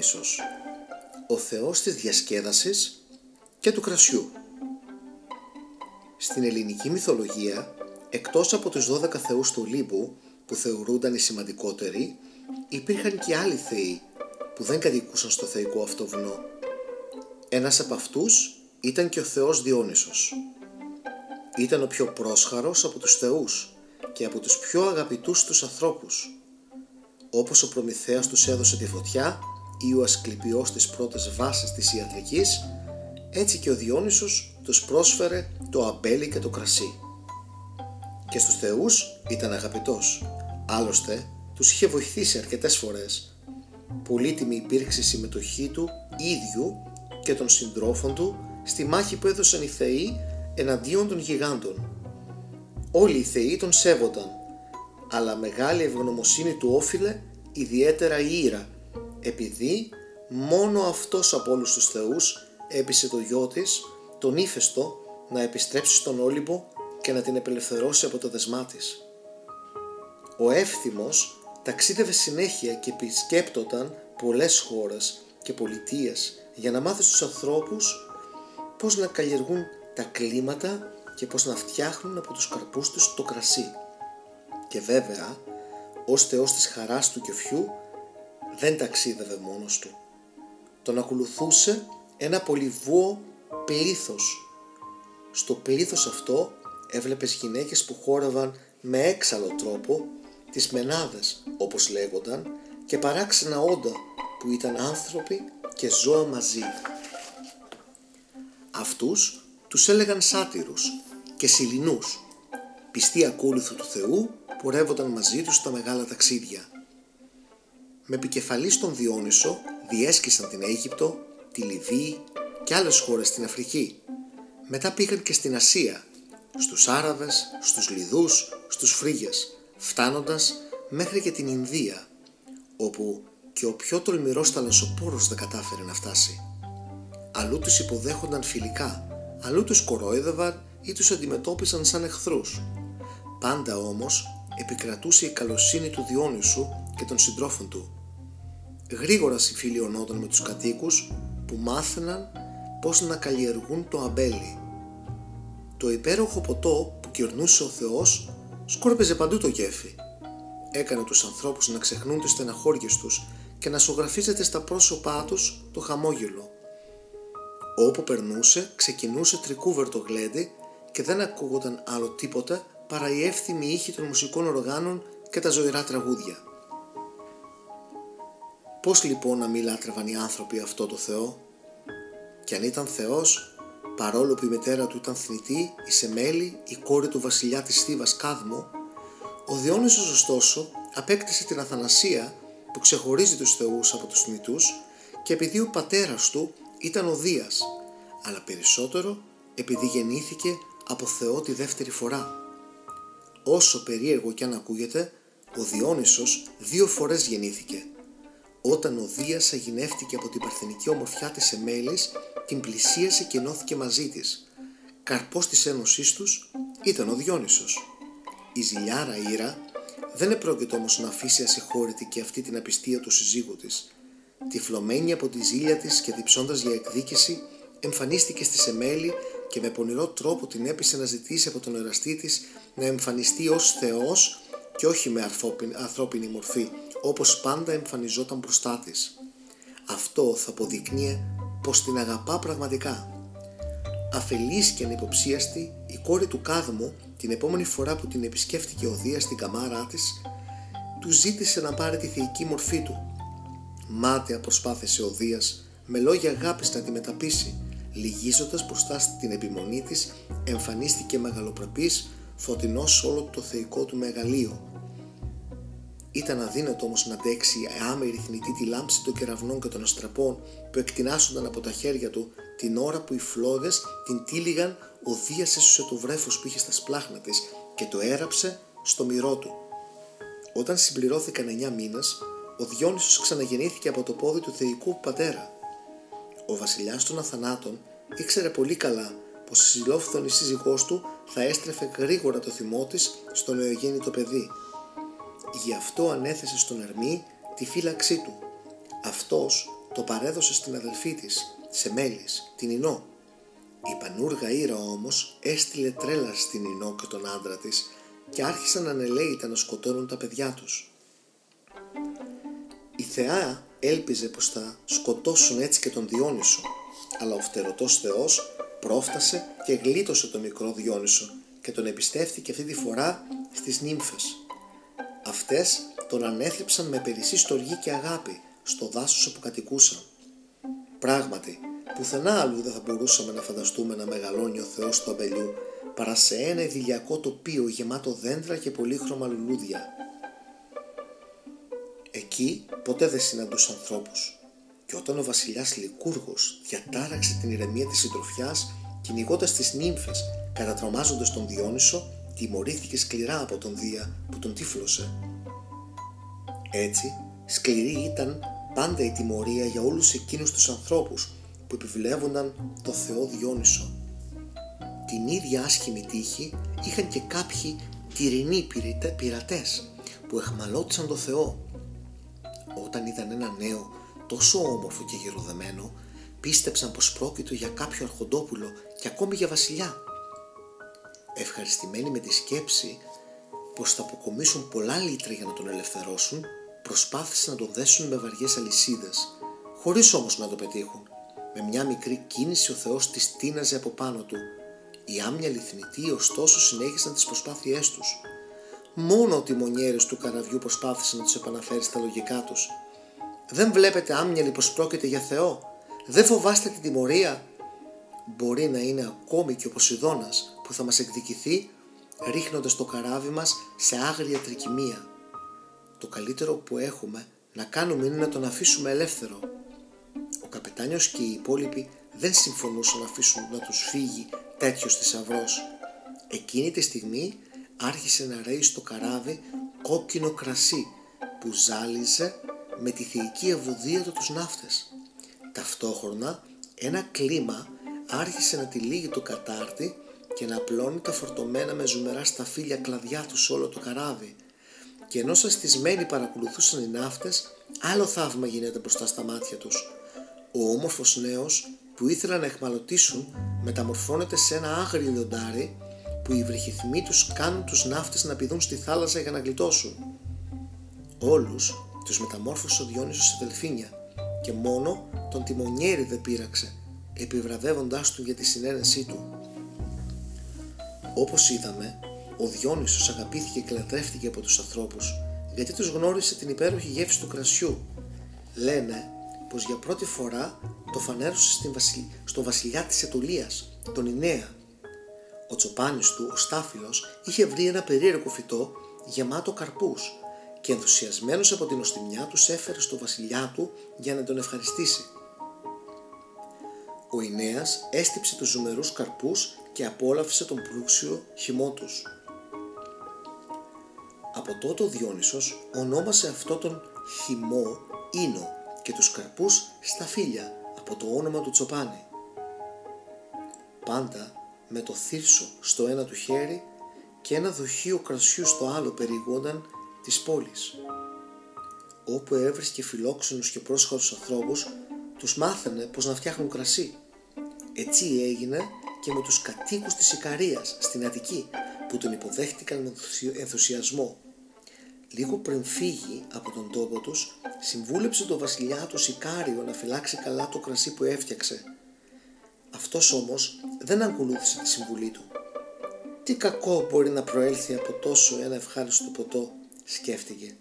Διόνυσος, ο θεός της διασκέδασης και του κρασιού. Στην ελληνική μυθολογία, εκτός από τους 12 θεούς του Λίμπου που θεωρούνταν οι σημαντικότεροι, υπήρχαν και άλλοι θεοί που δεν κατοικούσαν στο θεϊκό αυτό βουνό. Ένας από αυτούς ήταν και ο θεός Διόνυσος. Ήταν ο πιο πρόσχαρος από τους θεούς και από τους πιο αγαπητούς τους ανθρώπους. Όπως ο Προμηθέας τους έδωσε τη φωτιά ή ο Ασκληπιός τις πρώτες βάσεις της ιατρικής, έτσι και ο Διόνυσος τους πρόσφερε το αμπέλι και το κρασί. Και στους θεούς ήταν αγαπητός, άλλωστε τους είχε βοηθήσει αρκετές φορές. Πολύτιμη υπήρξε η συμμετοχή του ίδιου και των συντρόφων του στη μάχη που έδωσαν οι θεοί εναντίον των γιγάντων. Όλοι οι θεοί τον σέβονταν, αλλά μεγάλη ευγνωμοσύνη του όφιλε ιδιαίτερα η Ήρα, επειδή μόνο αυτός από όλους τους θεούς έπεισε το γιο της, τον ύφεστο, να επιστρέψει στον Όλυμπο και να την απελευθερώσει από το δεσμά της. Ο Εύθυμος ταξίδευε συνέχεια και επισκέπτονταν πολλές χώρες και πολιτείες για να μάθει στους ανθρώπους πώς να καλλιεργούν τα κλίματα και πώς να φτιάχνουν από τους καρπούς τους το κρασί. Και βέβαια, ως θεός της χαράς του κεφιού, δεν ταξίδευε μόνος του. Τον ακολουθούσε ένα πολυβούο πλήθος. Στο πλήθος αυτό έβλεπες γυναίκες που χόρευαν με έξαλλο τρόπο, τις μενάδες όπως λέγονταν, και παράξενα όντα που ήταν άνθρωποι και ζώα μαζί. Αυτούς τους έλεγαν σάτυρους και σιλινούς, πιστοί ακόλουθοι του Θεού που ρεύονταν μαζί τους στα μεγάλα ταξίδια. Με επικεφαλής στον Διόνυσο διέσκησαν την Αίγυπτο, τη Λιβύη και άλλες χώρες στην Αφρική. Μετά πήγαν και στην Ασία, στους Άραβες, στους Λιδούς, στους Φρίγες, φτάνοντας μέχρι και την Ινδία, όπου και ο πιο τολμηρός ταλασσοπόρος δεν κατάφερε να φτάσει. Αλλού τους υποδέχονταν φιλικά, αλλού τους κορόιδευαν ή τους αντιμετώπισαν σαν εχθρούς. Πάντα όμως επικρατούσε η καλοσύνη του Διόνυσου και των συντρόφων του. Γρήγορα συμφιλιωνόταν με τους κατοίκους που μάθαιναν πώς να καλλιεργούν το αμπέλι. Το υπέροχο ποτό που κυρνούσε ο Θεός σκόρπιζε παντού το κέφι. Έκανε τους ανθρώπους να ξεχνούν τις στεναχώριες τους και να ζωγραφίζεται στα πρόσωπά τους το χαμόγελο. Όπου περνούσε ξεκινούσε τρικούβερτο γλέντι και δεν ακούγονταν άλλο τίποτα παρά η εύθυμη ήχη των μουσικών οργάνων και τα ζωηρά τραγούδια. Πώς λοιπόν να μην λάτρευαν οι άνθρωποι αυτό το Θεό; Και αν ήταν Θεός παρόλο που η μητέρα του ήταν θνητή, η Σεμέλη, η κόρη του βασιλιά της Θήβας Κάδμο, ο Διόνυσος ωστόσο απέκτησε την αθανασία που ξεχωρίζει τους θεούς από τους θνητούς και επειδή ο πατέρας του ήταν ο Δίας, αλλά περισσότερο επειδή γεννήθηκε από Θεό τη δεύτερη φορά. Όσο περίεργο κι αν ακούγεται, ο Διόνυσος δύο φορές γεννήθηκε. Όταν ο Δίας αγινεύτηκε από την παρθενική ομορφιά της Εμέλης, την πλησίασε και ενώθηκε μαζί της. Καρπός της ένωσής τους ήταν ο Διόνυσος. Η ζηλιάρα Ήρα δεν επρόκειτο όμως να αφήσει ασυγχώρητη και αυτή την απιστία του συζύγου της. Τυφλωμένη από τη ζήλια της και διψώντας για εκδίκηση, εμφανίστηκε στη Σεμέλη και με πονηρό τρόπο την έπεισε να ζητήσει από τον εραστή της να εμφανιστεί ως Θεός και όχι με ανθρώπινη μορφή, όπως πάντα εμφανιζόταν μπροστά της. Αυτό θα αποδεικνύει πως την αγαπά πραγματικά. Αφελής και ανυποψίαστη, η κόρη του Κάδμου, την επόμενη φορά που την επισκέφτηκε ο Δίας στην καμάρα της, του ζήτησε να πάρει τη θεϊκή μορφή του. Μάταια προσπάθησε ο Δίας με λόγια αγάπης να τη μεταπίσει, λυγίζοντας μπροστά στην επιμονή της, εμφανίστηκε μεγαλοπρεπής, φωτεινός όλο το θεϊκό του μεγαλείο. Ήταν αδύνατο όμως να αντέξει η άμερη θνητή τη λάμψη των κεραυνών και των αστραπών που εκτινάσονταν από τα χέρια του την ώρα που οι φλόγες την τύλιγαν ο Δίας έσωσε το βρέφος που είχε στα σπλάχνα της και το έραψε στο μυρό του. Όταν συμπληρώθηκαν 9 μήνες, ο Διόνυσος ξαναγεννήθηκε από το πόδι του θεϊκού πατέρα. Ο βασιλιάς των Αθανάτων ήξερε πολύ καλά πως η συλλόφθονη σύζυγός του θα έστρεφε γρήγορα το θυμό της στο νεογέννητο παιδί. Γι' αυτό ανέθεσε στον Ερμή τη φύλαξή του. Αυτός, το παρέδωσε στην αδελφή της, σε μέλης, την Ινώ. Η πανούργα Ήρα όμως έστειλε τρέλα στην Ινώ και τον άντρα της και άρχισαν ανελαίητα να σκοτώνουν τα παιδιά τους. Η θεά έλπιζε πως θα σκοτώσουν έτσι και τον Διόνυσο, αλλά ο φτερωτός θεός πρόφτασε και γλίτωσε τον μικρό Διόνυσο και τον εμπιστεύτηκε αυτή τη φορά στις νύμφες. Αυτές τον ανέθλιψαν με περισσή στοργή και αγάπη στο δάσος όπου κατοικούσαν. Πράγματι, πουθενά αλλού δεν θα μπορούσαμε να φανταστούμε να μεγαλώνει ο Θεός του αμπελιού παρά σε ένα ειδηλιακό τοπίο γεμάτο δέντρα και πολύχρωμα λουλούδια. Εκεί ποτέ δεν συναντούσε ανθρώπους και όταν ο βασιλιάς Λικούργος διατάραξε την ηρεμία της συντροφιάς κυνηγώντας τις νύμφες κατατρομάζοντας τον Διόνυσο τιμωρήθηκε σκληρά από τον Δία που τον τύφλωσε. Έτσι, σκληρή ήταν πάντα η τιμωρία για όλους εκείνους τους ανθρώπους που επιβλέπονταν το Θεό Διόνυσο. Την ίδια άσχημη τύχη είχαν και κάποιοι τυρινοί πειρατές που εχμαλώτησαν το Θεό. Όταν είδαν ένα νέο τόσο όμορφο και γεροδεμένο, πίστεψαν πως πρόκειτο για κάποιο αρχοντόπουλο και ακόμη για βασιλιά. Ευχαριστημένοι με τη σκέψη πως θα αποκομίσουν πολλά λίτρα για να τον ελευθερώσουν, προσπάθησαν να τον δέσουν με βαριές αλυσίδες, χωρίς όμως να το πετύχουν. Με μια μικρή κίνηση ο Θεός τις τίναζε από πάνω του. Οι άμυαλοι θνητοί ωστόσο συνέχισαν τις προσπάθειές τους. Μόνο ο τιμονιέρης του καραβιού προσπάθησε να τους επαναφέρει στα λογικά τους. Δεν βλέπετε άμυαλοι πως πρόκειται για Θεό; Δεν φοβάστε την τιμωρία; Μπορεί να είναι ακόμη και ο Ποσειδώνας που θα μας εκδικηθεί ρίχνοντας το καράβι μας σε άγρια τρικυμία. Το καλύτερο που έχουμε να κάνουμε είναι να τον αφήσουμε ελεύθερο. Ο καπετάνιος και οι υπόλοιποι δεν συμφωνούσαν να αφήσουν να τους φύγει τέτοιος θησαυρός. Εκείνη τη στιγμή άρχισε να ρέει στο καράβι κόκκινο κρασί που ζάλιζε με τη θεϊκή ευωδία του τους ναύτες. Ταυτόχρονα ένα κλίμα άρχισε να τυλίγει το κατάρτι και να απλώνει τα φορτωμένα με ζουμερά σταφύλια κλαδιά τους σε όλο το καράβι. Και ενώ σαστισμένοι παρακολουθούσαν οι ναύτες, άλλο θαύμα γίνεται μπροστά στα μάτια τους. Ο όμορφος νέος που ήθελαν να εχμαλωτήσουν μεταμορφώνεται σε ένα άγριο λιοντάρι που οι βρυχυθμοί τους κάνουν τους ναύτες να πηδούν στη θάλασσα για να γλιτώσουν. Όλους τους μεταμόρφωσε ο Διόνυσος σε δελφίνια και μόνο τον τιμονιέρη δεν πείραξε, επιβραβεύοντάς του για τη συνένεσή του. Όπως είδαμε, ο Διόνυσος αγαπήθηκε και λατρεύτηκε από τους ανθρώπους γιατί τους γνώρισε την υπέροχη γεύση του κρασιού. Λένε πως για πρώτη φορά το φανέρωσε στην στο βασιλιά της Ετωλίας, τον Ινέα. Ο τσοπάνης του, ο Στάφυλος, είχε βρει ένα περίεργο φυτό γεμάτο καρπούς και ενθουσιασμένος από την οστιμιά τους έφερε στο βασιλιά του για να τον ευχαριστήσει. Ο Ινέας έστυψε τους ζουμερούς καρπούς και απόλαυσε τον πλούσιο χυμό τους. Από τότε ο Διόνυσος ονόμασε αυτό τον χυμό Ίνο και τους καρπούς Σταφύλια από το όνομα του Τσοπάνη. Πάντα με το θύρσο στο ένα του χέρι και ένα δοχείο κρασιού στο άλλο περιηγούνταν της πόλης. Όπου έβρισκε φιλόξενους και πρόσχαρους ανθρώπους, τους μάθαινε πως να φτιάχνουν κρασί. Έτσι έγινε και με τους κατοίκους της Ικαρίας στην Αττική που τον υποδέχτηκαν με ενθουσιασμό. Λίγο πριν φύγει από τον τόπο τους, συμβούλεψε τον βασιλιά του Σικάριο να φυλάξει καλά το κρασί που έφτιαξε. Αυτός όμως δεν ακολούθησε τη συμβουλή του. Τι κακό μπορεί να προέλθει από τόσο ένα ευχάριστο ποτό σκέφτηκε.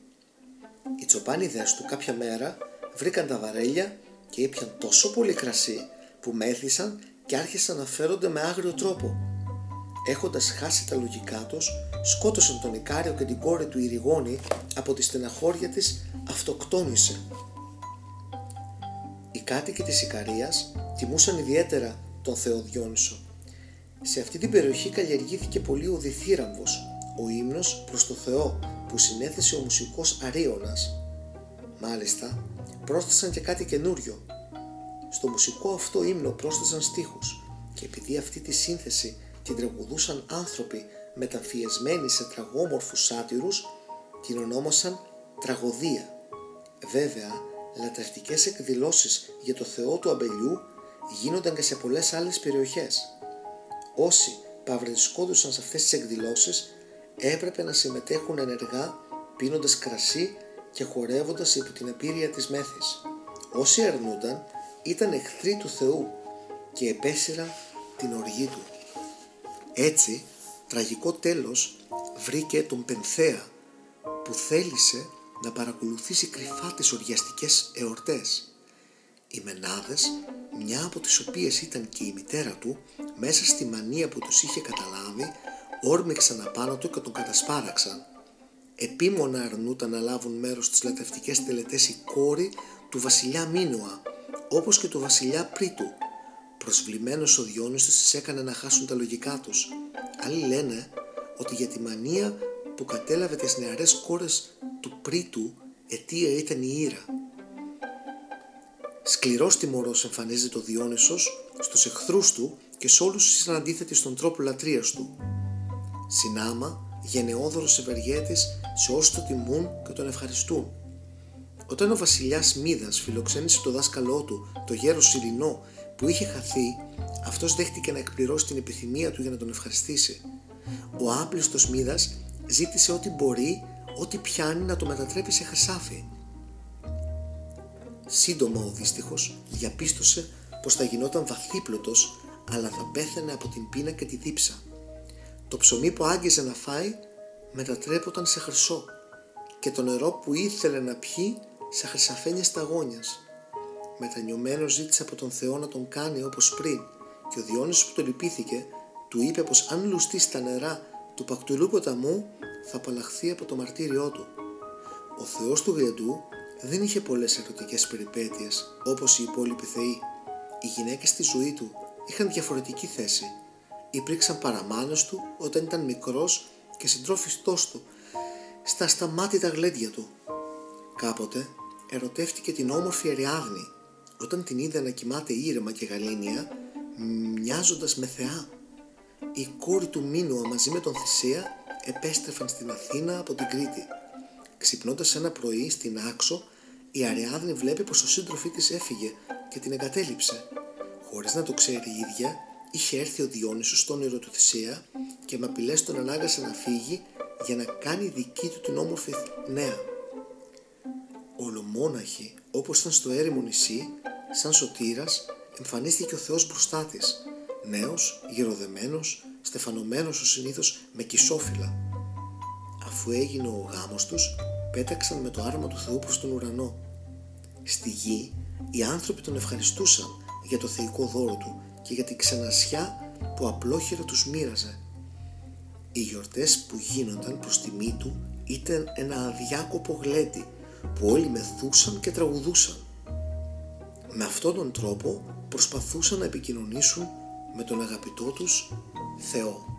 Οι τσοπάνιδες του κάποια μέρα βρήκαν τα βαρέλια και ήπιαν τόσο πολύ κρασί που μέθησαν και άρχισαν να φέρονται με άγριο τρόπο. Έχοντας χάσει τα λογικά τους, σκότωσαν τον Ικάριο και την κόρη του Ηριγόνη από τη στεναχώρια της αυτοκτόνησε. Οι κάτοικοι της Ικαρίας τιμούσαν ιδιαίτερα τον Θεό Διόνυσο. Σε αυτή την περιοχή καλλιεργήθηκε πολύ ο διθύραμβος, ο ύμνος προς το Θεό που συνέθεσε ο μουσικός Αρίωνας. Μάλιστα, πρόσθεσαν και κάτι καινούριο. Στο μουσικό αυτό ύμνο πρόσθεσαν στίχους και επειδή αυτή τη σύνθεση την τραγουδούσαν άνθρωποι μεταμφιεσμένοι σε τραγόμορφους σάτυρους, την ονόμασαν τραγωδία. Βέβαια, λατρευτικές εκδηλώσεις για το θεό του αμπελιού γίνονταν και σε πολλές άλλες περιοχές. Όσοι παυρισκόντουσαν σε αυτές τις εκδηλώσεις έπρεπε να συμμετέχουν ενεργά πίνοντας κρασί και χορεύοντας υπό την απείρεια της μέθης. Όσοι αρνούνταν ήταν εχθροί του Θεού και επέσυραν την οργή του. Έτσι, τραγικό τέλος βρήκε τον Πενθέα που θέλησε να παρακολουθήσει κρυφά τις οργιαστικές εορτές. Οι Μενάδες, μια από τις οποίες ήταν και η μητέρα του, μέσα στη μανία που τους είχε καταλάβει, όρμηξαν απάνω του και τον κατασπάραξαν. Επίμονα αρνούταν να λάβουν μέρος στις λατευτικές τελετές η κόρη του βασιλιά Μίνουα, όπως και του βασιλιά Πρίτου. Προσβλημένος ο Διόνυσος τις έκανε να χάσουν τα λογικά τους. Άλλοι λένε ότι για τη μανία που κατέλαβε τις νεαρές κόρες του Πρίτου αιτία ήταν η Ήρα. Σκληρός τιμωρός εμφανίζεται ο Διόνυσος στους εχθρούς του και σε όλους ήταν αντίθετοι στον τρόπο λατρείας του. Συνάμα, γενναιόδωρος ευεργέτης σε όσοι το τιμούν και τον ευχαριστούν. Όταν ο βασιλιάς Μίδας φιλοξένησε το δάσκαλό του, το γέρος Σιρινό, που είχε χαθεί, αυτός δέχτηκε να εκπληρώσει την επιθυμία του για να τον ευχαριστήσει. Ο άπλιστος Μίδας ζήτησε ό,τι μπορεί, ό,τι πιάνει να το μετατρέπει σε χρυσάφι. Σύντομα ο δύστιχος διαπίστωσε πως θα γινόταν βαθύπλωτος αλλά θα πέθαινε από την πείνα και τη δίψα. Το ψωμί που άγγιζε να φάει μετατρέπονταν σε χρυσό και το νερό που ήθελε να πιει σε χρυσαφένια σταγόνιας. Μετανιωμένος ζήτησε από τον Θεό να τον κάνει όπως πριν και ο Διόνυσος που το λυπήθηκε του είπε πως αν λουστεί στα νερά του Πακτουλού ποταμού θα απαλλαχθεί από το μαρτύριό του. Ο Θεός του Γλεντού δεν είχε πολλές ερωτικές περιπέτειες όπως οι υπόλοιποι θεοί. Οι γυναίκες στη ζωή του είχαν διαφορετική θέση. Υπήρξαν παραμάνες του όταν ήταν μικρός και συντρόφιστός του στα σταμάτητα γλέντια του. Κάποτε ερωτεύτηκε την όμορφη Αριάδνη όταν την είδε να κοιμάται ήρεμα και γαλήνια μοιάζοντας με θεά. Η κόρη του Μίνουα μαζί με τον Θησέα επέστρεφαν στην Αθήνα από την Κρήτη. Ξυπνώντας ένα πρωί στην Άξο, η Αριάδνη βλέπει πως ο σύντροφή της έφυγε και την εγκατέλειψε. Χωρίς να το ξέρει η ίδια, είχε έρθει ο Διόνυσος στο όνειρο του Θησέα και με απειλές τον ανάγκασε να φύγει για να κάνει δική του την όμορφη νέα. Ολομόναχη, όπως ήταν στο έρημο νησί, σαν σωτήρας, εμφανίστηκε ο Θεός μπροστά της, νέος, γεροδεμένος, στεφανωμένος ο συνήθως με κισόφυλλα. Αφού έγινε ο γάμος τους, πέταξαν με το άρμα του Θεού προς τον ουρανό. Στη γη, οι άνθρωποι τον ευχαριστούσαν για το θεϊκό δώρο του και για την ξενασιά που απλόχερα τους μοίραζε. Οι γιορτές που γίνονταν προς τιμή του ήταν ένα αδιάκοπο γλέντι που όλοι μεθούσαν και τραγουδούσαν. Με αυτόν τον τρόπο προσπαθούσαν να επικοινωνήσουν με τον αγαπητό τους Θεό.